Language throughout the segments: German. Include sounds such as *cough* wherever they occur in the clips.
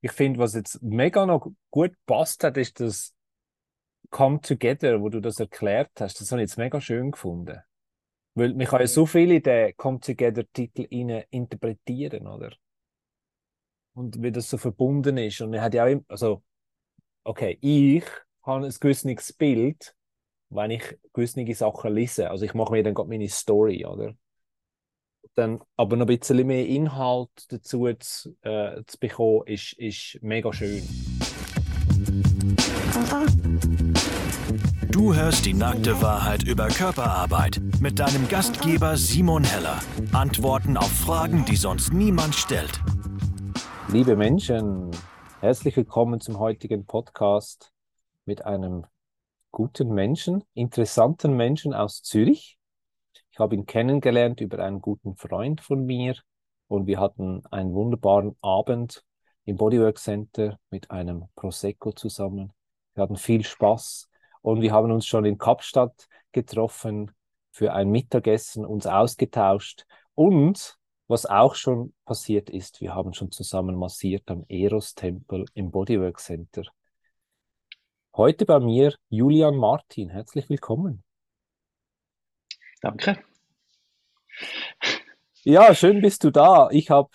ich finde, was jetzt mega noch gut passt hat, ist das Come Together, wo du das erklärt hast. Das habe ich jetzt mega schön gefunden. Weil man kann ja so viel in den Come Together-Titel interpretieren, oder? Und wie das so verbunden ist. Und man hat ja auch immer, also, okay, ich habe ein gewisses Bild, wenn ich gewisse Sachen lese. Also ich mache mir dann gerade meine Story, oder? Dann, aber noch ein bisschen mehr Inhalt dazu zu, äh, zu bekommen, ist, ist mega schön. Du hörst die nackte Wahrheit über Körperarbeit mit deinem Gastgeber Simon Heller. Antworten auf Fragen, die sonst niemand stellt. Liebe Menschen, herzlich willkommen zum heutigen Podcast mit einem guten Menschen, interessanten Menschen aus Zürich. Habe ihn kennengelernt über einen guten Freund von mir und wir hatten einen wunderbaren Abend im Bodywork Center mit einem Prosecco zusammen. Wir hatten viel Spaß und wir haben uns schon in Kapstadt getroffen für ein Mittagessen, uns ausgetauscht und was auch schon passiert ist, wir haben schon zusammen massiert am Eros-Tempel im Bodywork Center. Heute bei mir Julian Martin. Herzlich willkommen. Danke. Ja, schön bist du da. Ich habe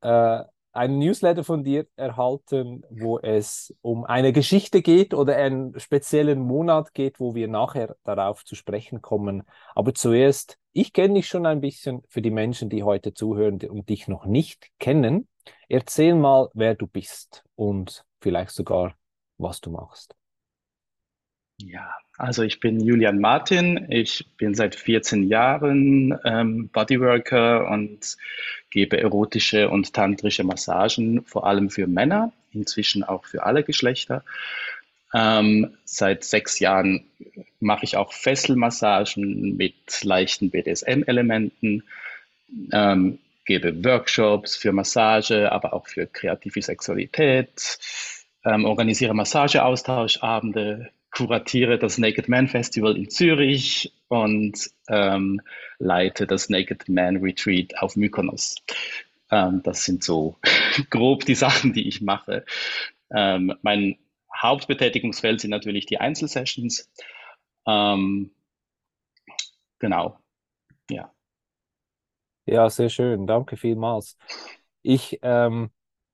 äh, einen Newsletter von dir erhalten, wo es um eine Geschichte geht oder einen speziellen Monat geht, wo wir nachher darauf zu sprechen kommen. Aber zuerst, ich kenne dich schon ein bisschen für die Menschen, die heute zuhören und dich noch nicht kennen. Erzähl mal, wer du bist und vielleicht sogar, was du machst. Ja, also ich bin Julian Martin. Ich bin seit 14 Jahren ähm, Bodyworker und gebe erotische und tantrische Massagen, vor allem für Männer, inzwischen auch für alle Geschlechter. Ähm, seit sechs Jahren mache ich auch Fesselmassagen mit leichten BDSM-Elementen, ähm, gebe Workshops für Massage, aber auch für kreative Sexualität, ähm, organisiere Massageaustauschabende, kuratiere das Naked Man Festival in Zürich und ähm, leite das Naked Man Retreat auf Mykonos. Ähm, das sind so *laughs* grob die Sachen, die ich mache. Ähm, mein Hauptbetätigungsfeld sind natürlich die Einzelsessions. Ähm, genau, ja. Ja, sehr schön. Danke vielmals. Ich ähm,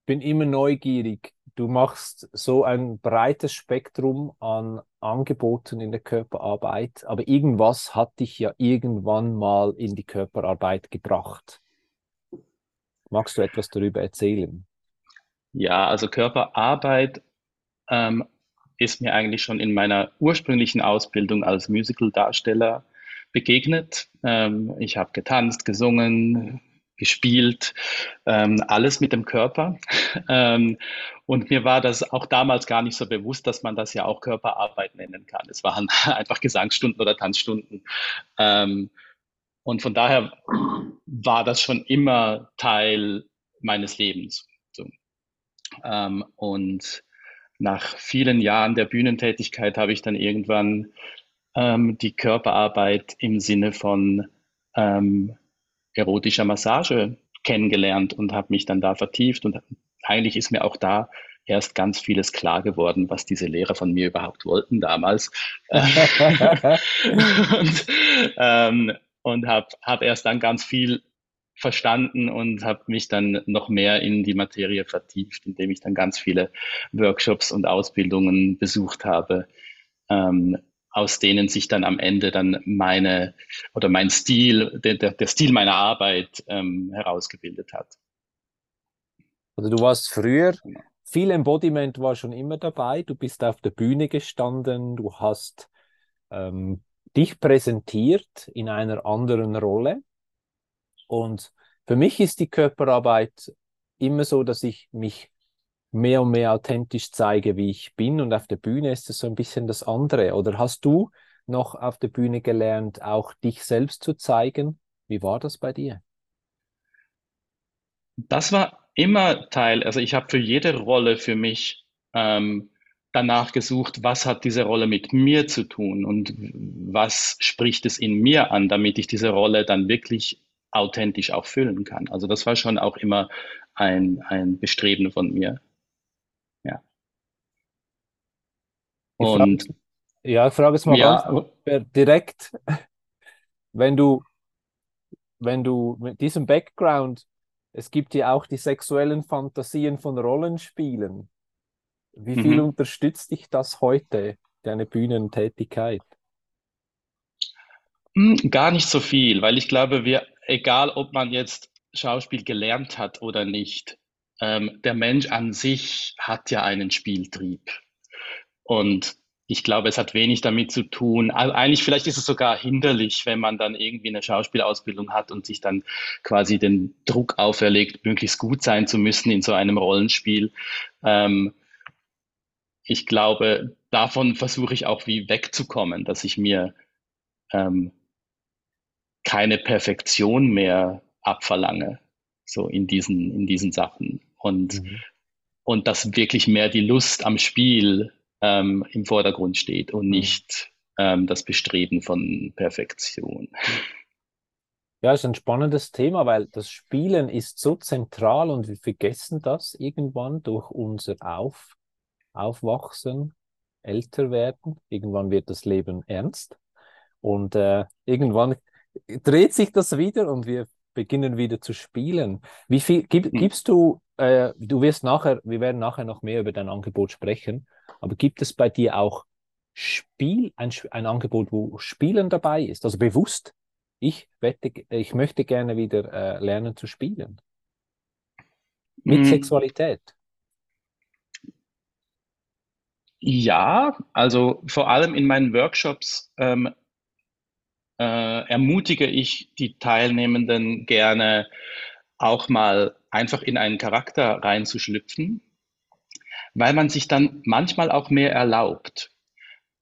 bin immer neugierig, du machst so ein breites Spektrum an Angeboten in der Körperarbeit, aber irgendwas hat dich ja irgendwann mal in die Körperarbeit gebracht. Magst du etwas darüber erzählen? Ja, also Körperarbeit ähm, ist mir eigentlich schon in meiner ursprünglichen Ausbildung als Musical-Darsteller begegnet. Ähm, ich habe getanzt, gesungen, gespielt, ähm, alles mit dem Körper. *laughs* ähm, und mir war das auch damals gar nicht so bewusst, dass man das ja auch Körperarbeit nennen kann. Es waren *laughs* einfach Gesangsstunden oder Tanzstunden. Ähm, und von daher war das schon immer Teil meines Lebens. So. Ähm, und nach vielen Jahren der Bühnentätigkeit habe ich dann irgendwann ähm, die Körperarbeit im Sinne von ähm, erotischer Massage kennengelernt und habe mich dann da vertieft und eigentlich ist mir auch da erst ganz vieles klar geworden, was diese Lehrer von mir überhaupt wollten damals. *laughs* und ähm, und habe hab erst dann ganz viel verstanden und habe mich dann noch mehr in die Materie vertieft, indem ich dann ganz viele Workshops und Ausbildungen besucht habe, ähm, aus denen sich dann am Ende dann meine oder mein Stil, der, der Stil meiner Arbeit ähm, herausgebildet hat. Also du warst früher, genau. viel Embodiment war schon immer dabei, du bist auf der Bühne gestanden, du hast ähm, dich präsentiert in einer anderen Rolle. Und für mich ist die Körperarbeit immer so, dass ich mich mehr und mehr authentisch zeige, wie ich bin. Und auf der Bühne ist es so ein bisschen das andere. Oder hast du noch auf der Bühne gelernt, auch dich selbst zu zeigen? Wie war das bei dir? Das war immer Teil. Also ich habe für jede Rolle für mich ähm, danach gesucht, was hat diese Rolle mit mir zu tun und was spricht es in mir an, damit ich diese Rolle dann wirklich authentisch auch füllen kann. Also das war schon auch immer ein, ein Bestreben von mir. Und frage, ja, ich frage es mal ja, ganz direkt, *laughs* wenn du, wenn du mit diesem Background, es gibt ja auch die sexuellen Fantasien von Rollenspielen. Wie viel mhm. unterstützt dich das heute, deine Bühnentätigkeit? Hm, Gar nicht so viel, weil ich glaube, wir, egal ob man jetzt Schauspiel gelernt hat oder nicht, ähm, der Mensch an sich hat ja einen Spieltrieb. Und ich glaube, es hat wenig damit zu tun. Also eigentlich, vielleicht ist es sogar hinderlich, wenn man dann irgendwie eine Schauspielausbildung hat und sich dann quasi den Druck auferlegt, möglichst gut sein zu müssen in so einem Rollenspiel. Ähm, ich glaube, davon versuche ich auch wie wegzukommen, dass ich mir ähm, keine Perfektion mehr abverlange, so in diesen, in diesen Sachen. Und, Mhm. und dass wirklich mehr die Lust am Spiel ähm, im Vordergrund steht und Mhm. nicht ähm, das Bestreben von Perfektion. Ja, ist ein spannendes Thema, weil das Spielen ist so zentral und wir vergessen das irgendwann durch unser Auf, Aufwachsen, älter werden. Irgendwann wird das Leben ernst und äh, irgendwann dreht sich das wieder und wir beginnen wieder zu spielen. Wie viel gib, Hm. gibst du, äh, du wirst nachher, wir werden nachher noch mehr über dein Angebot sprechen, aber gibt es bei dir auch Spiel, ein, ein Angebot, wo Spielen dabei ist, also bewusst? Ich wette, ich möchte gerne wieder äh, lernen zu spielen. Mit Mm, Sexualität. Ja, also vor allem in meinen Workshops ähm, äh, ermutige ich die Teilnehmenden gerne auch mal einfach in einen Charakter reinzuschlüpfen, weil man sich dann manchmal auch mehr erlaubt.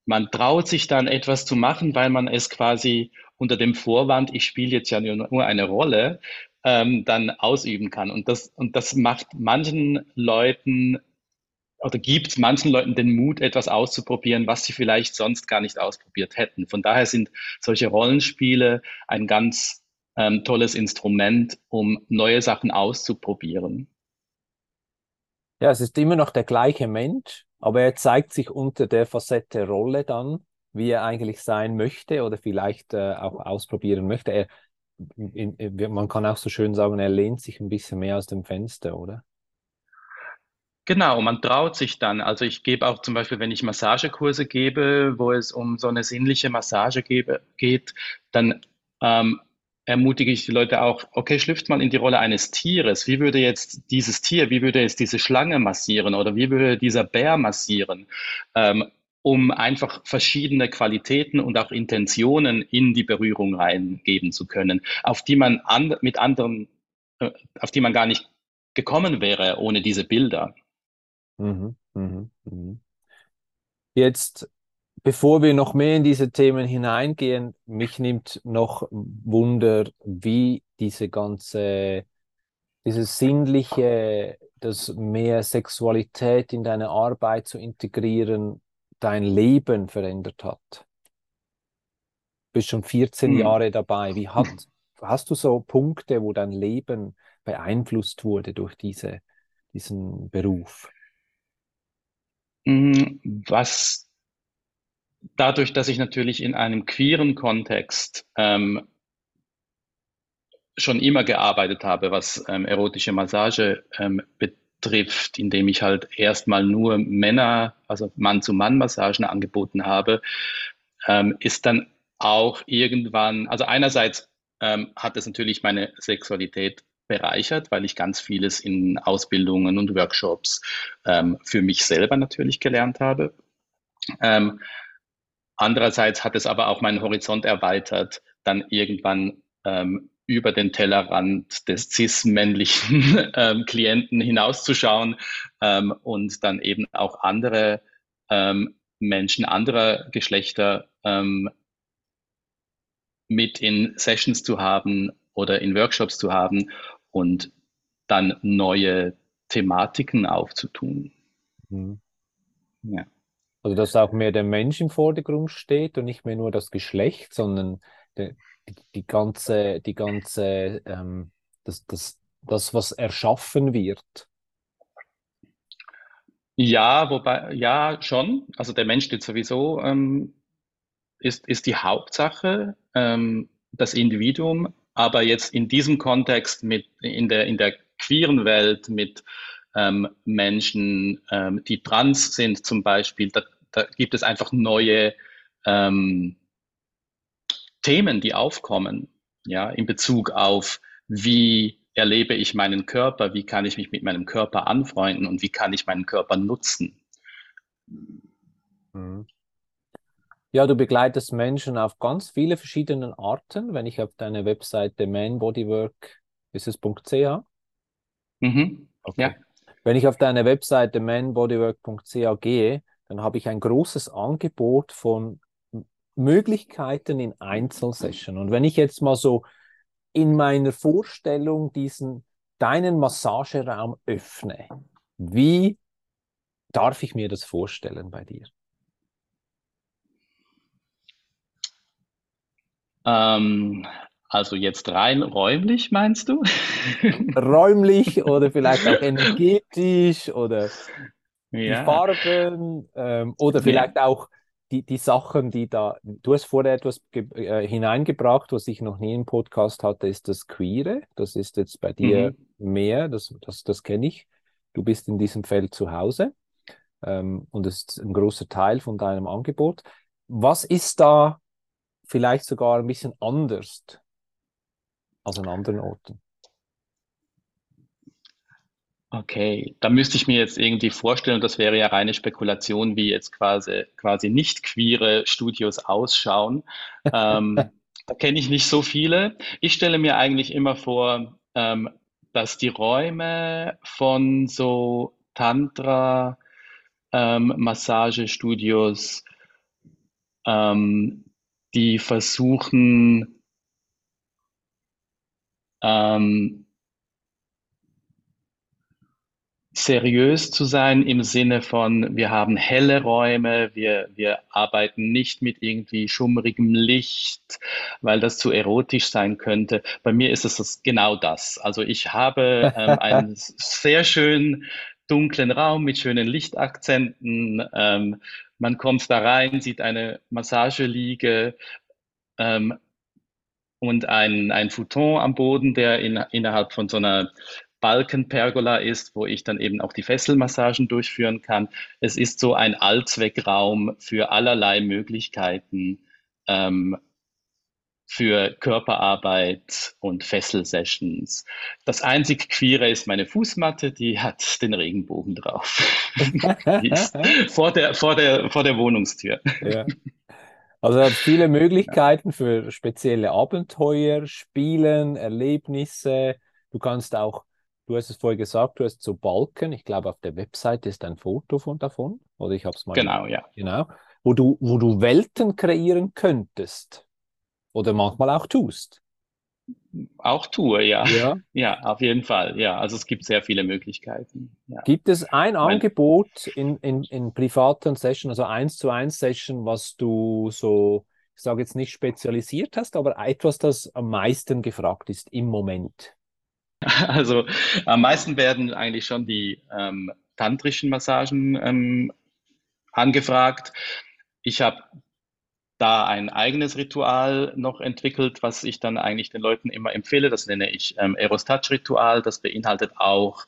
Man traut sich dann etwas zu machen, weil man es quasi unter dem Vorwand, ich spiele jetzt ja nur eine Rolle, ähm, dann ausüben kann. Und das, und das macht manchen Leuten oder gibt manchen Leuten den Mut, etwas auszuprobieren, was sie vielleicht sonst gar nicht ausprobiert hätten. Von daher sind solche Rollenspiele ein ganz ähm, tolles Instrument, um neue Sachen auszuprobieren. Ja, es ist immer noch der gleiche Mensch, aber er zeigt sich unter der Facette Rolle dann, wie er eigentlich sein möchte oder vielleicht äh, auch ausprobieren möchte. Er, in, in, man kann auch so schön sagen, er lehnt sich ein bisschen mehr aus dem Fenster, oder? Genau, man traut sich dann. Also ich gebe auch zum Beispiel, wenn ich Massagekurse gebe, wo es um so eine sinnliche Massage gebe, geht, dann ähm, ermutige ich die Leute auch, okay, schlüpft mal in die Rolle eines Tieres. Wie würde jetzt dieses Tier, wie würde jetzt diese Schlange massieren oder wie würde dieser Bär massieren? Ähm, um einfach verschiedene Qualitäten und auch Intentionen in die Berührung reingeben zu können, auf die man an, mit anderen, äh, auf die man gar nicht gekommen wäre ohne diese Bilder. Mhm, mhm, mhm. Jetzt, bevor wir noch mehr in diese Themen hineingehen, mich nimmt noch Wunder, wie diese ganze, dieses sinnliche, das mehr Sexualität in deine Arbeit zu integrieren, dein Leben verändert hat. Du bist schon 14 Hm. Jahre dabei. Wie hat, *clears throat* hast du so Punkte, wo dein Leben beeinflusst wurde durch diese, diesen Beruf? Mm, Was dadurch, dass ich natürlich in einem queeren Kontext ähm, schon immer gearbeitet habe, was ähm, erotische Massage ähm, betrifft, indem ich halt erstmal nur Männer, also Mann-zu-Mann-Massagen angeboten habe, ähm, ist dann auch irgendwann, also einerseits ähm, hat es natürlich meine Sexualität bereichert, weil ich ganz vieles in Ausbildungen und Workshops ähm, für mich selber natürlich gelernt habe. Ähm, andererseits hat es aber auch meinen Horizont erweitert, dann irgendwann ähm, über den Tellerrand des cis-männlichen *laughs* ähm, Klienten hinauszuschauen ähm, und dann eben auch andere ähm, Menschen anderer Geschlechter ähm, mit in Sessions zu haben oder in Workshops zu haben und dann neue Thematiken aufzutun. Mhm. Ja. Also, dass auch mehr der Mensch im Vordergrund steht und nicht mehr nur das Geschlecht, sondern die, die, ganze, die ganze, ähm, das, das, das, was erschaffen wird. Ja, wobei, ja, schon. Also der Mensch steht sowieso, ähm, ist, ist die Hauptsache, ähm, das Individuum. Aber jetzt in diesem Kontext mit, in der, in der queeren Welt mit ähm, Menschen, ähm, die trans sind zum Beispiel, da, da gibt es einfach neue ähm, Themen, die aufkommen, ja, in Bezug auf, wie erlebe ich meinen Körper, wie kann ich mich mit meinem Körper anfreunden und wie kann ich meinen Körper nutzen. Mhm. Ja, du begleitest Menschen auf ganz viele verschiedene Arten. Wenn ich auf deine Webseite manbodywork, ist es .ch? Mhm. Okay. Ja. Wenn ich auf deine Webseite manbodywork.ch gehe, dann habe ich ein großes Angebot von Möglichkeiten in Einzelsession. Und wenn ich jetzt mal so in meiner Vorstellung diesen deinen Massageraum öffne, wie darf ich mir das vorstellen bei dir? Ähm, also jetzt rein räumlich, meinst du? *laughs* räumlich oder vielleicht auch *laughs* energetisch oder ja. die Farben ähm, oder vielleicht ja. auch die, die Sachen, die da, du hast vorher etwas äh, hineingebracht, was ich noch nie im Podcast hatte, ist das Queere. Das ist jetzt bei dir mhm. mehr, das, das, das kenne ich. Du bist in diesem Feld zu Hause ähm, und es ist ein großer Teil von deinem Angebot. Was ist da vielleicht sogar ein bisschen anders als an anderen Orten? Okay, da müsste ich mir jetzt irgendwie vorstellen, das wäre ja reine Spekulation, wie jetzt quasi, quasi nicht queere Studios ausschauen. *laughs* ähm, da kenne ich nicht so viele. Ich stelle mir eigentlich immer vor, ähm, dass die Räume von so Tantra, ähm, Massagestudios, ähm, die versuchen, ähm, seriös zu sein im Sinne von, wir haben helle Räume, wir, wir arbeiten nicht mit irgendwie schummrigem Licht, weil das zu erotisch sein könnte. Bei mir ist es genau das. Also ich habe ähm, *laughs* einen sehr schönen dunklen Raum mit schönen Lichtakzenten. Ähm, man kommt da rein, sieht eine Massageliege, ähm, und ein, ein Futon am Boden, der in, innerhalb von so einer Balkenpergola ist, wo ich dann eben auch die Fesselmassagen durchführen kann. Es ist so ein Allzweckraum für allerlei Möglichkeiten ähm, für Körperarbeit und Fesselsessions. Das einzig Queere ist meine Fußmatte, die hat den Regenbogen drauf. *laughs* vor der, vor der, vor der Wohnungstür. Ja. Also hat viele Möglichkeiten für spezielle Abenteuer, Spielen, Erlebnisse. Du kannst auch Du hast es vorher gesagt, du hast so Balken. Ich glaube, auf der Webseite ist ein Foto von davon. Oder ich habe es mal. Genau, ja. Genau. Wo du, wo du Welten kreieren könntest. Oder manchmal auch tust. Auch tue, ja. Ja, *laughs* ja auf jeden Fall. Ja, also es gibt sehr viele Möglichkeiten. Ja. Gibt es ein Angebot in, in, in privaten Session, also eins zu eins Session, was du so, ich sage jetzt nicht spezialisiert hast, aber etwas, das am meisten gefragt ist im Moment? *laughs* Also am meisten werden eigentlich schon die ähm, tantrischen Massagen ähm, angefragt. Ich habe da ein eigenes Ritual noch entwickelt, was ich dann eigentlich den Leuten immer empfehle. Das nenne ich ähm, Eros Touch Ritual. Das beinhaltet auch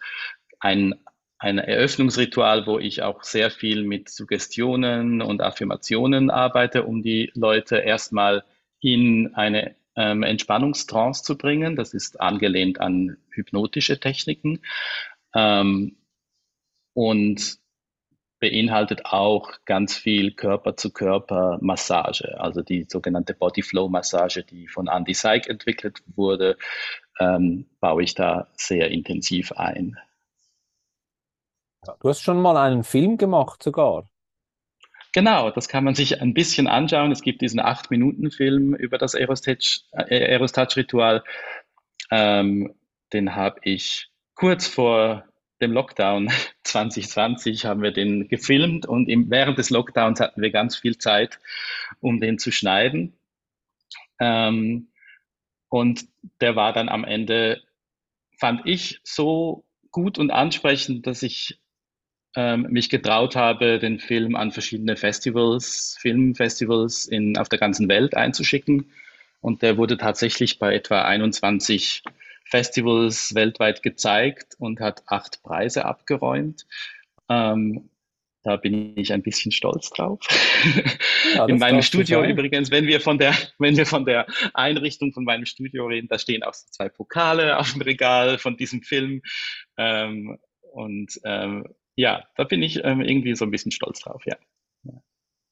ein, ein Eröffnungsritual, wo ich auch sehr viel mit Suggestionen und Affirmationen arbeite, um die Leute erstmal in eine ähm, Entspannungstrance zu bringen. Das ist angelehnt an hypnotische Techniken ähm, und beinhaltet auch ganz viel Körper-zu-Körper-Massage, also die sogenannte Body-Flow-Massage, die von Andy Seig entwickelt wurde, ähm, baue ich da sehr intensiv ein. Du hast schon mal einen Film gemacht sogar. Genau, das kann man sich ein bisschen anschauen. Es gibt diesen acht Minuten Film über das Eros-Touch-Ritual. Ähm, den habe ich kurz vor dem Lockdown *laughs* 2020 haben wir den gefilmt und im, während des Lockdowns hatten wir ganz viel Zeit, um den zu schneiden. Ähm, und der war dann am Ende, fand ich, so gut und ansprechend, dass ich ähm, mich getraut habe, den Film an verschiedene Festivals, Filmfestivals in, auf der ganzen Welt einzuschicken. Und der wurde tatsächlich bei etwa 21 Festivals weltweit gezeigt und hat acht Preise abgeräumt. Ähm, da bin ich ein bisschen stolz drauf. Ja, in meinem Studio übrigens, wenn wir von der, wenn wir von der Einrichtung von meinem Studio reden, da stehen auch so zwei Pokale auf dem Regal von diesem Film. Ähm, und ähm, ja, da bin ich ähm, irgendwie so ein bisschen stolz drauf, ja.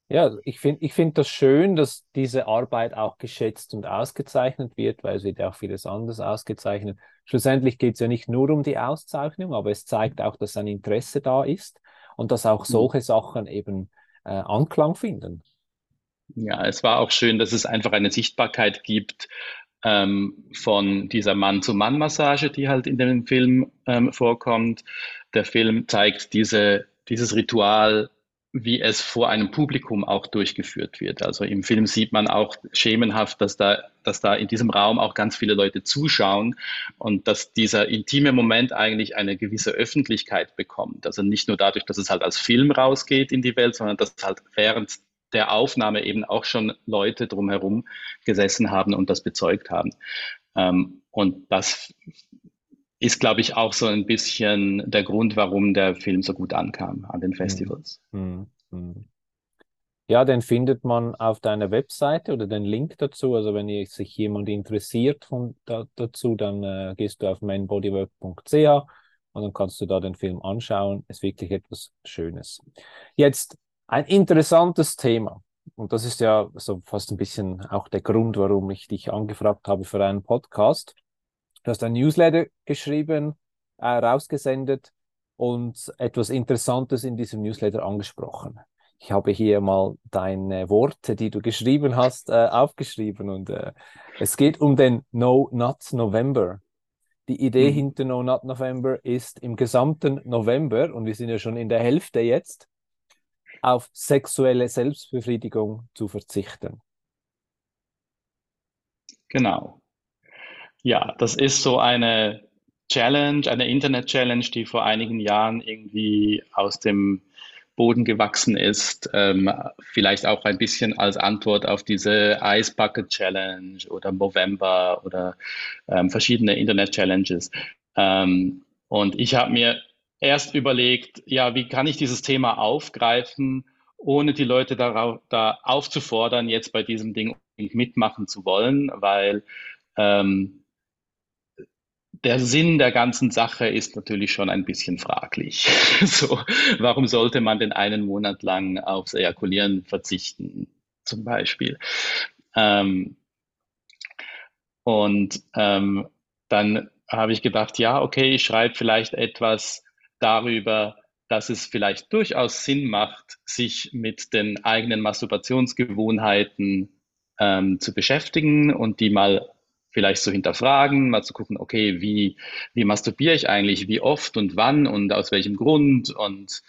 Ja, ich finde ich find das schön, dass diese Arbeit auch geschätzt und ausgezeichnet wird, weil es wird ja auch vieles anderes ausgezeichnet. Schlussendlich geht es ja nicht nur um die Auszeichnung, aber es zeigt auch, dass ein Interesse da ist und dass auch mhm. solche Sachen eben äh, Anklang finden. Ja, es war auch schön, dass es einfach eine Sichtbarkeit gibt ähm, von dieser Mann-zu-Mann-Massage, die halt in dem Film ähm, vorkommt. Der Film zeigt diese, dieses Ritual wie es vor einem Publikum auch durchgeführt wird. Also im Film sieht man auch schemenhaft, dass da, dass da in diesem Raum auch ganz viele Leute zuschauen und dass dieser intime Moment eigentlich eine gewisse Öffentlichkeit bekommt. Also nicht nur dadurch, dass es halt als Film rausgeht in die Welt, sondern dass halt während der Aufnahme eben auch schon Leute drumherum gesessen haben und das bezeugt haben. Ähm, und das ist, glaube ich, auch so ein bisschen der Grund, warum der Film so gut ankam an den Festivals. Mhm. Mhm. Ja, den findet man auf deiner Webseite oder den Link dazu. Also wenn sich jemand interessiert von, da, dazu, dann äh, gehst du auf mainbodywork.ch und dann kannst du da den Film anschauen. Ist wirklich etwas Schönes. Jetzt ein interessantes Thema. Und das ist ja so fast ein bisschen auch der Grund, warum ich dich angefragt habe für einen Podcast. Du hast ein Newsletter geschrieben, äh, rausgesendet und etwas Interessantes in diesem Newsletter angesprochen. Ich habe hier mal deine Worte, die du geschrieben hast, äh, aufgeschrieben und äh, es geht um den No Nut November. Die Idee mhm. hinter No Nut November ist im gesamten November, und wir sind ja schon in der Hälfte jetzt, auf sexuelle Selbstbefriedigung zu verzichten. Genau. Ja, das ist so eine Challenge, eine Internet-Challenge, die vor einigen Jahren irgendwie aus dem Boden gewachsen ist. Ähm, vielleicht auch ein bisschen als Antwort auf diese Ice Bucket Challenge oder Movember oder ähm, verschiedene Internet-Challenges. Ähm, und ich habe mir erst überlegt, ja, wie kann ich dieses Thema aufgreifen, ohne die Leute darauf, da aufzufordern, jetzt bei diesem Ding mitmachen zu wollen, weil ähm, der Sinn der ganzen Sache ist natürlich schon ein bisschen fraglich. *laughs* so, warum sollte man den einen Monat lang aufs Ejakulieren verzichten, zum Beispiel? Ähm, und ähm, dann habe ich gedacht, ja, okay, ich schreibe vielleicht etwas darüber, dass es vielleicht durchaus Sinn macht, sich mit den eigenen Masturbationsgewohnheiten ähm, zu beschäftigen und die mal vielleicht zu hinterfragen, mal zu gucken, okay, wie, wie masturbiere ich eigentlich, wie oft und wann und aus welchem Grund und,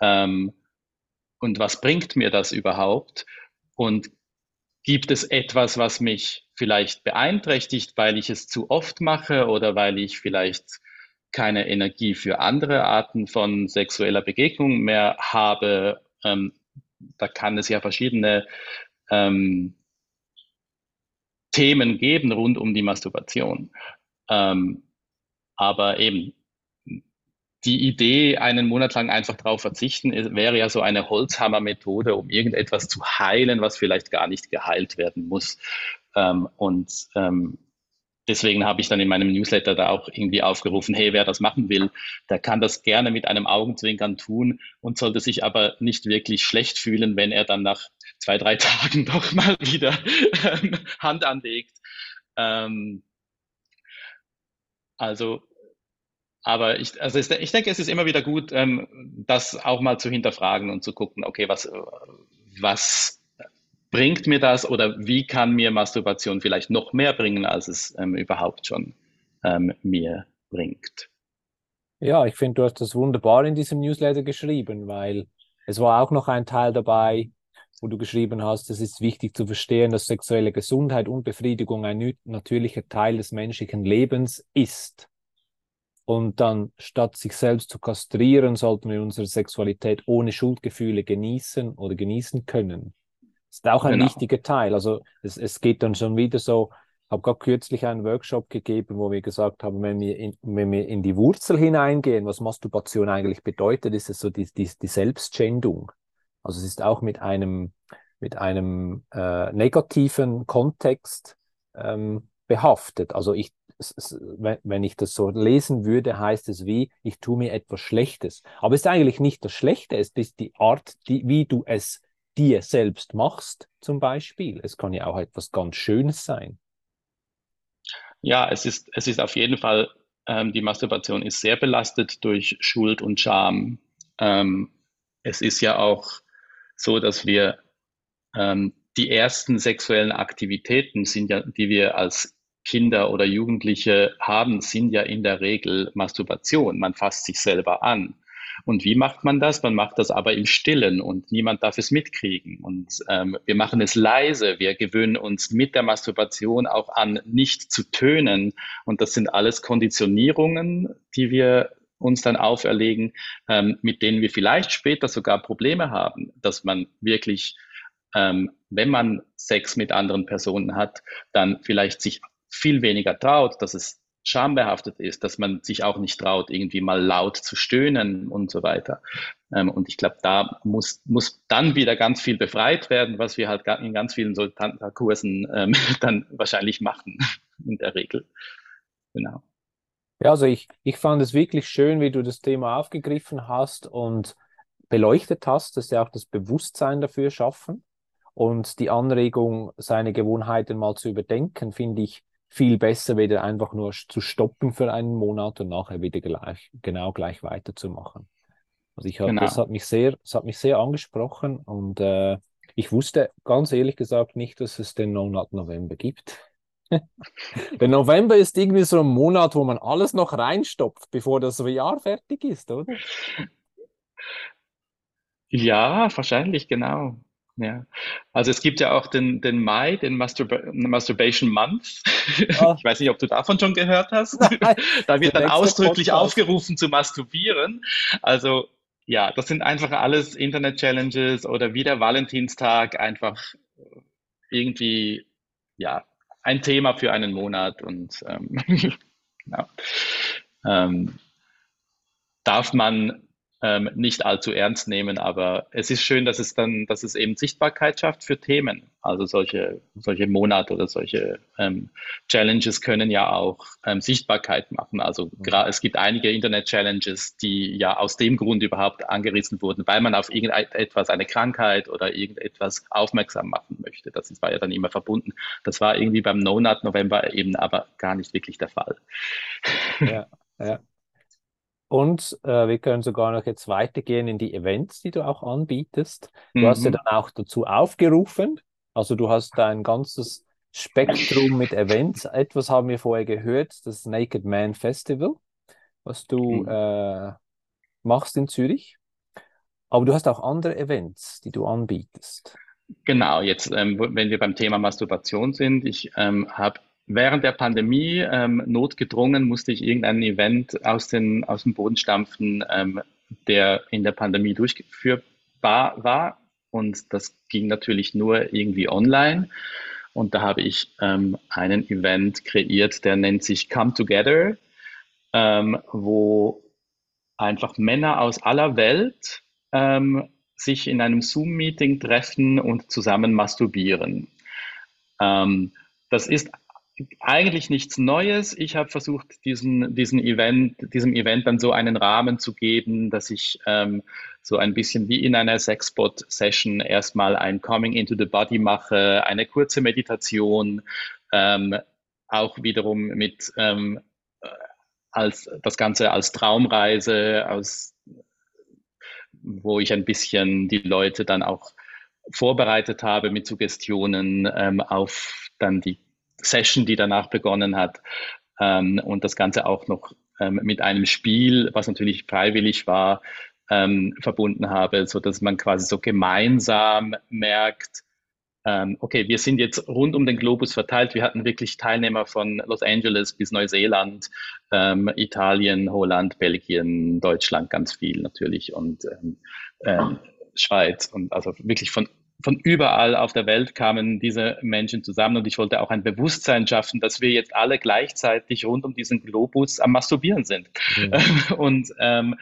ähm, und was bringt mir das überhaupt? Und gibt es etwas, was mich vielleicht beeinträchtigt, weil ich es zu oft mache oder weil ich vielleicht keine Energie für andere Arten von sexueller Begegnung mehr habe? Ähm, da kann es ja verschiedene ähm, Themen geben rund um die Masturbation. Ähm, aber eben, die Idee, einen Monat lang einfach darauf verzichten, ist, wäre ja so eine Holzhammer-Methode, um irgendetwas zu heilen, was vielleicht gar nicht geheilt werden muss. Ähm, und ähm, deswegen habe ich dann in meinem Newsletter da auch irgendwie aufgerufen, hey, wer das machen will, der kann das gerne mit einem Augenzwinkern tun und sollte sich aber nicht wirklich schlecht fühlen, wenn er dann nach zwei, drei *laughs* Tagen doch mal wieder ähm, Hand anlegt. Ähm, also, aber ich, also ich denke, es ist immer wieder gut, ähm, das auch mal zu hinterfragen und zu gucken, okay, was, was bringt mir das oder wie kann mir Masturbation vielleicht noch mehr bringen, als es ähm, überhaupt schon ähm, mir bringt. Ja, ich finde, du hast das wunderbar in diesem Newsletter geschrieben, weil es war auch noch ein Teil dabei, wo du geschrieben hast, es ist wichtig zu verstehen, dass sexuelle Gesundheit und Befriedigung ein natürlicher Teil des menschlichen Lebens ist. Und dann statt sich selbst zu kastrieren, sollten wir unsere Sexualität ohne Schuldgefühle genießen oder genießen können. Das ist auch ein genau. wichtiger Teil. Also es, es geht dann schon wieder so, ich habe gerade kürzlich einen Workshop gegeben, wo wir gesagt haben, wenn wir, in, wenn wir in die Wurzel hineingehen, was Masturbation eigentlich bedeutet, ist es so die, die, die Selbstschändung. Also es ist auch mit einem, mit einem äh, negativen Kontext ähm, behaftet. Also ich, wenn ich das so lesen würde, heißt es wie, ich tue mir etwas Schlechtes. Aber es ist eigentlich nicht das Schlechte, es ist die Art, die, wie du es dir selbst machst, zum Beispiel. Es kann ja auch etwas ganz Schönes sein. Ja, es ist, es ist auf jeden Fall, ähm, die Masturbation ist sehr belastet durch Schuld und Scham. Ähm, es ist ja auch so, dass wir ähm, die ersten sexuellen Aktivitäten sind ja, die wir als Kinder oder Jugendliche haben, sind ja in der Regel Masturbation. Man fasst sich selber an. Und wie macht man das? Man macht das aber im Stillen und niemand darf es mitkriegen. Und ähm, wir machen es leise. Wir gewöhnen uns mit der Masturbation auch an, nicht zu tönen. Und das sind alles Konditionierungen, die wir uns dann auferlegen, ähm, mit denen wir vielleicht später sogar Probleme haben, dass man wirklich, ähm, wenn man Sex mit anderen Personen hat, dann vielleicht sich viel weniger traut, dass es schambehaftet ist, dass man sich auch nicht traut, irgendwie mal laut zu stöhnen und so weiter. Ähm, und ich glaube, da muss, muss dann wieder ganz viel befreit werden, was wir halt in ganz vielen so Kursen ähm, *laughs* dann wahrscheinlich machen, in der Regel. Genau. Ja, also ich, ich fand es wirklich schön, wie du das Thema aufgegriffen hast und beleuchtet hast, dass ja auch das Bewusstsein dafür schaffen und die Anregung, seine Gewohnheiten mal zu überdenken, finde ich viel besser, wieder einfach nur zu stoppen für einen Monat und nachher wieder gleich, genau gleich weiterzumachen. Also ich hab, genau. das hat mich sehr, das hat mich sehr angesprochen und äh, ich wusste ganz ehrlich gesagt nicht, dass es den Monat November gibt. *laughs* Der November ist irgendwie so ein Monat, wo man alles noch reinstopft, bevor das Jahr fertig ist, oder? Ja, wahrscheinlich, genau. Ja, also es gibt ja auch den, den Mai, den Masturba Masturbation Month. Oh. *laughs* Ich weiß nicht, ob du davon schon gehört hast. Nein, *laughs* da wird dann ausdrücklich Podcast. aufgerufen zu masturbieren. Also ja, das sind einfach alles Internet-Challenges oder wie der Valentinstag einfach irgendwie ja ein Thema für einen Monat und ähm, *laughs* ja. ähm, darf man ähm, nicht allzu ernst nehmen. Aber es ist schön, dass es dann, dass es eben Sichtbarkeit schafft für Themen. Also solche, solche Monate oder solche ähm, Challenges können ja auch ähm, Sichtbarkeit machen. Also es gibt einige Internet-Challenges, die ja aus dem Grund überhaupt angerissen wurden, weil man auf irgendetwas, eine Krankheit oder irgendetwas aufmerksam machen möchte. Das war ja dann immer verbunden. Das war irgendwie beim No-Nut November eben aber gar nicht wirklich der Fall. Ja, ja. Und äh, wir können sogar noch jetzt weitergehen in die Events, die du auch anbietest. Du mhm. hast ja mhm. dann auch dazu aufgerufen. Also du hast ein ganzes Spektrum mit Events. Etwas haben wir vorher gehört, das Naked Man Festival, was du mhm. äh, machst in Zürich. Aber du hast auch andere Events, die du anbietest. Genau, jetzt, ähm, wenn wir beim Thema Masturbation sind, ich ähm, habe während der Pandemie ähm, notgedrungen musste ich irgendein Event aus, den, aus dem Boden stampfen, ähm, der in der Pandemie durchgeführbar war. Und das ging natürlich nur irgendwie online. Und da habe ich ähm, einen Event kreiert, der nennt sich Come Together, ähm, wo einfach Männer aus aller Welt ähm, sich in einem Zoom-Meeting treffen und zusammen masturbieren. Ähm, das ist eigentlich nichts Neues. Ich habe versucht, diesen, diesen Event, diesem Event dann so einen Rahmen zu geben, dass ich ähm, so ein bisschen wie in einer Sexbot-Session erstmal ein Coming into the Body mache, eine kurze Meditation, ähm, auch wiederum mit ähm, als das Ganze als Traumreise, aus, wo ich ein bisschen die Leute dann auch vorbereitet habe mit Suggestionen ähm, auf dann die Session, die danach begonnen hat. Ähm, und das Ganze auch noch ähm, mit einem Spiel, was natürlich freiwillig war, ähm, verbunden habe, so dass man quasi so gemeinsam merkt, ähm, okay, wir sind jetzt rund um den Globus verteilt. Wir hatten wirklich Teilnehmer von Los Angeles bis Neuseeland, ähm, Italien, Holland, Belgien, Deutschland ganz viel natürlich und ähm, ähm, Schweiz und also wirklich von von überall auf der Welt kamen diese Menschen zusammen und ich wollte auch ein Bewusstsein schaffen, dass wir jetzt alle gleichzeitig rund um diesen Globus am Masturbieren sind. Mhm. *laughs* Und, ähm,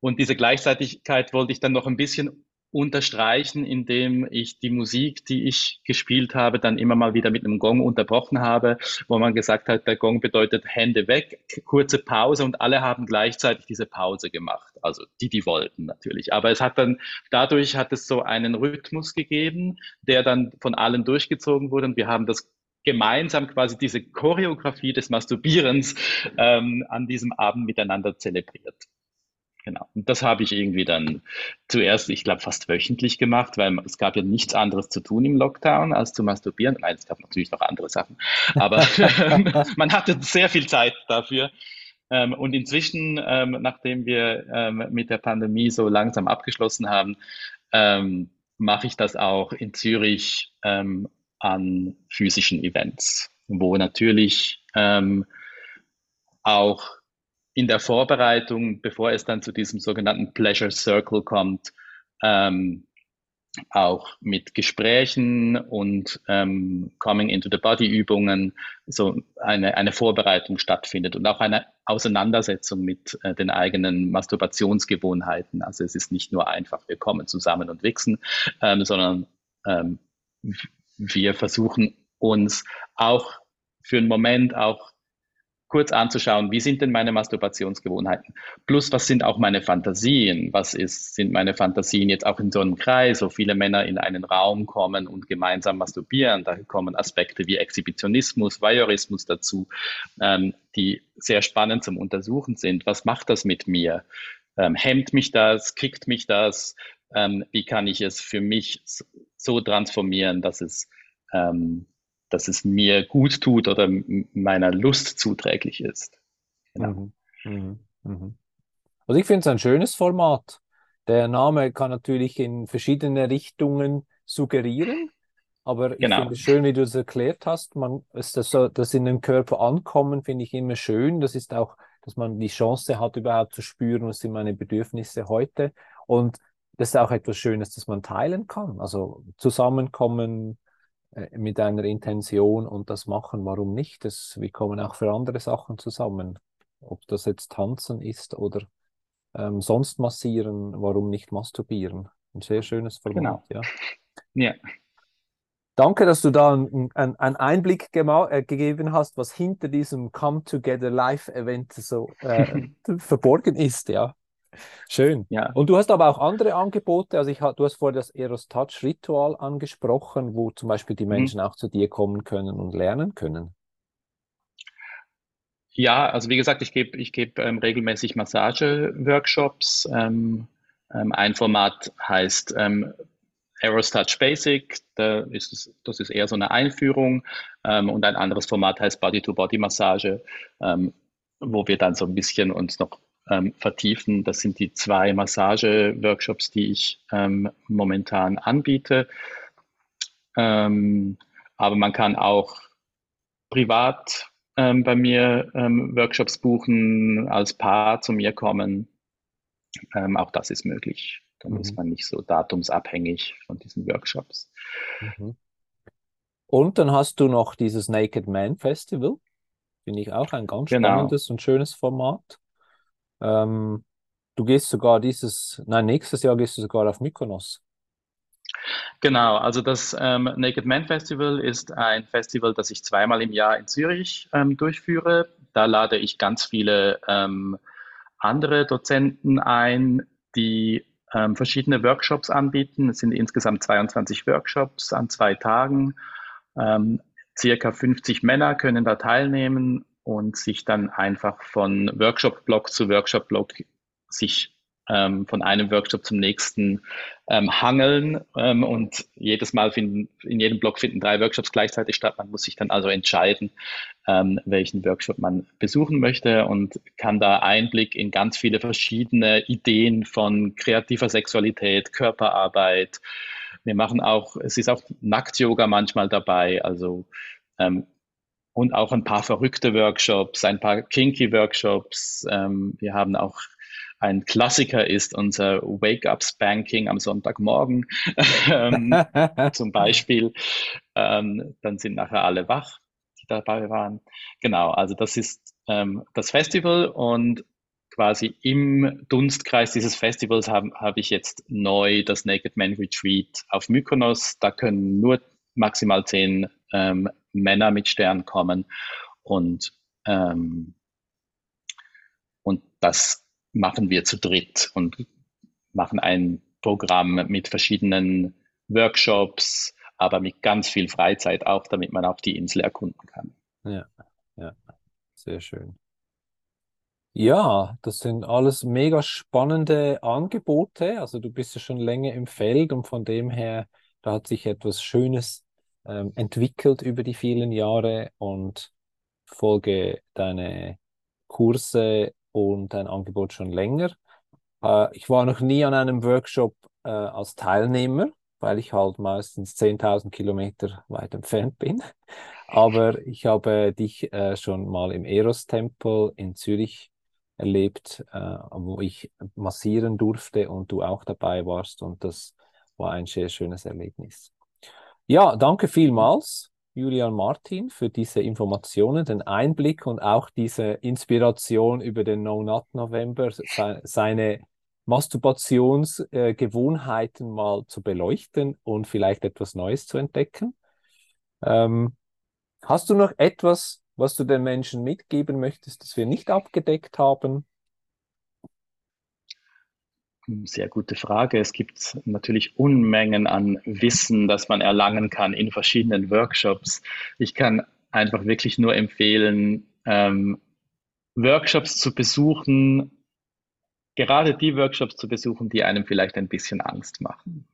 und diese Gleichzeitigkeit wollte ich dann noch ein bisschen unterstreichen, indem ich die Musik, die ich gespielt habe, dann immer mal wieder mit einem Gong unterbrochen habe, wo man gesagt hat, der Gong bedeutet Hände weg, kurze Pause und alle haben gleichzeitig diese Pause gemacht. Also die, die wollten natürlich. Aber es hat dann, dadurch hat es so einen Rhythmus gegeben, der dann von allen durchgezogen wurde und wir haben das gemeinsam quasi diese Choreografie des Masturbierens ähm, an diesem Abend miteinander zelebriert. Genau. Und das habe ich irgendwie dann zuerst, ich glaube, fast wöchentlich gemacht, weil es gab ja nichts anderes zu tun im Lockdown als zu masturbieren. Nein, es gab natürlich noch andere Sachen, aber *laughs* man hatte sehr viel Zeit dafür. Ähm, und inzwischen, ähm, nachdem wir ähm, mit der Pandemie so langsam abgeschlossen haben, mache ich das auch in Zürich an physischen Events, wo natürlich auch in der Vorbereitung, bevor es dann zu diesem sogenannten Pleasure Circle kommt, ähm, auch mit Gesprächen und ähm, Coming into the Body Übungen so eine, eine Vorbereitung stattfindet und auch eine Auseinandersetzung mit äh, den eigenen Masturbationsgewohnheiten. Also es ist nicht nur einfach, wir kommen zusammen und wichsen, ähm, sondern ähm, wir versuchen uns auch für einen Moment auch kurz anzuschauen, wie sind denn meine Masturbationsgewohnheiten? Plus, was sind auch meine Fantasien? Was ist, sind meine Fantasien jetzt auch in so einem Kreis, wo viele Männer in einen Raum kommen und gemeinsam masturbieren? Da kommen Aspekte wie Exhibitionismus, Voyeurismus dazu, ähm, die sehr spannend zum Untersuchen sind. Was macht das mit mir? Ähm, hemmt mich das? Kickt mich das? Ähm, wie kann ich es für mich so transformieren, dass es ähm, dass es mir gut tut oder meiner Lust zuträglich ist. Genau. Mhm. Mhm. mhm. Also ich finde es ein schönes Format. Der Name kann natürlich in verschiedene Richtungen suggerieren, aber ich genau. finde es schön, wie du es erklärt hast. Man, ist das, so, das in den Körper ankommen, finde ich immer schön. Das ist auch, dass man die Chance hat, überhaupt zu spüren, was sind meine Bedürfnisse heute. Und das ist auch etwas Schönes, das man teilen kann. Also zusammenkommen, mit einer Intention und das machen, warum nicht? Das, wir kommen auch für andere Sachen zusammen. Ob das jetzt Tanzen ist oder ähm, sonst massieren, warum nicht masturbieren? Ein sehr schönes Format, genau. ja. Ja. Danke, dass du da einen, einen Einblick äh, gegeben hast, was hinter diesem Come Together Live Event so äh, *laughs* verborgen ist, ja. Schön. Ja. Und du hast aber auch andere Angebote. Also ich, du hast vorher das Eros Touch Ritual angesprochen, wo zum Beispiel die mhm. Menschen mhm. auch zu dir kommen können und lernen können. Ja, also wie gesagt, ich gebe ich geb, ähm, regelmäßig Massage-Workshops. Ähm, ähm, ein Format heißt ähm, Eros Touch Basic, da ist es, das ist eher so eine Einführung. Ähm, und ein anderes Format heißt Body-to-Body-Massage, ähm, wo wir dann so ein bisschen uns noch ähm, vertiefen. Das sind die zwei Massage-Workshops, die ich ähm, momentan anbiete. Ähm, aber man kann auch privat ähm, bei mir ähm, Workshops buchen, als Paar zu mir kommen. Ähm, auch das ist möglich. Dann mhm. ist man nicht so datumsabhängig von diesen Workshops. Mhm. Und dann hast du noch dieses Naked Man Festival. Finde ich auch ein ganz genau. spannendes und schönes Format. Ähm, du gehst sogar dieses, nein, nächstes Jahr gehst du sogar auf Mykonos. Genau, also das ähm, Naked Man Festival ist ein Festival, das ich zweimal im Jahr in Zürich ähm, durchführe. Da lade ich ganz viele ähm, andere Dozenten ein, die ähm, verschiedene Workshops anbieten. Es sind insgesamt 22 Workshops an zwei Tagen. Ähm, circa 50 Männer können da teilnehmen und sich dann einfach von Workshop-Block zu Workshop-Block sich ähm, von einem Workshop zum nächsten ähm, hangeln ähm, und jedes Mal finden, in jedem Block finden drei Workshops gleichzeitig statt. Man muss sich dann also entscheiden, ähm, welchen Workshop man besuchen möchte und kann da Einblick in ganz viele verschiedene Ideen von kreativer Sexualität, Körperarbeit, Wir machen auch, es ist auch Nackt-Yoga manchmal dabei, also ähm, und auch ein paar verrückte Workshops, ein paar kinky Workshops. Ähm, wir haben auch ein Klassiker ist unser Wake-up-Spanking am Sonntagmorgen *laughs* ähm, *laughs* zum Beispiel. Ähm, dann sind nachher alle wach, die dabei waren. Genau, also das ist ähm, das Festival und quasi im Dunstkreis dieses Festivals habe hab ich jetzt neu das Naked Man Retreat auf Mykonos. Da können nur maximal zehn ähm, Männer mit Stern kommen und ähm, und das machen wir zu dritt und machen ein Programm mit verschiedenen Workshops, aber mit ganz viel Freizeit auch, damit man auch die Insel erkunden kann. Ja, ja, sehr schön. Ja, das sind alles mega spannende Angebote. Also du bist ja schon länger im Feld und von dem her, da hat sich etwas Schönes ähm, entwickelt über die vielen Jahre und folge deine Kurse und dein Angebot schon länger. Äh, ich war noch nie an einem Workshop äh, als Teilnehmer, weil ich halt meistens 10.000 Kilometer weit entfernt bin. *laughs* Aber ich habe dich äh, schon mal im Eros-Tempel in Zürich erlebt, äh, wo ich massieren durfte und du auch dabei warst. Und das war ein sehr schönes Erlebnis. Ja, danke vielmals. Julian Martin für diese Informationen, den Einblick und auch diese Inspiration über den No Nut November, seine Masturbationsgewohnheiten mal zu beleuchten und vielleicht etwas Neues zu entdecken. Ähm, hast du noch etwas, was du den Menschen mitgeben möchtest, das wir nicht abgedeckt haben? Sehr gute Frage. Es gibt natürlich Unmengen an Wissen, das man erlangen kann in verschiedenen Workshops. Ich kann einfach wirklich nur empfehlen, ähm, Workshops zu besuchen, gerade die Workshops zu besuchen, die einem vielleicht ein bisschen Angst machen.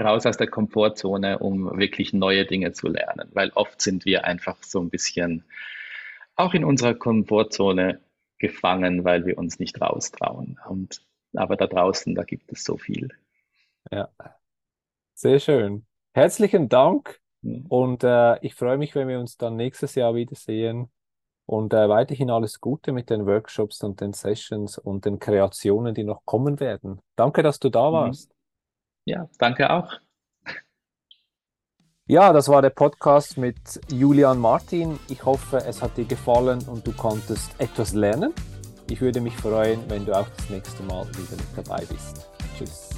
Raus aus der Komfortzone, um wirklich neue Dinge zu lernen, weil oft sind wir einfach so ein bisschen auch in unserer Komfortzone gefangen, weil wir uns nicht raustrauen. Und aber da draußen, da gibt es so viel. Ja, sehr schön. Herzlichen Dank und äh, ich freue mich, wenn wir uns dann nächstes Jahr wiedersehen. Und äh, weiterhin alles Gute mit den Workshops und den Sessions und den Kreationen, die noch kommen werden. Danke, dass du da mhm. warst. Ja, danke auch. Ja, das war der Podcast mit Julian Martin. Ich hoffe, es hat dir gefallen und du konntest etwas lernen. Ich würde mich freuen, wenn du auch das nächste Mal wieder dabei bist. Tschüss.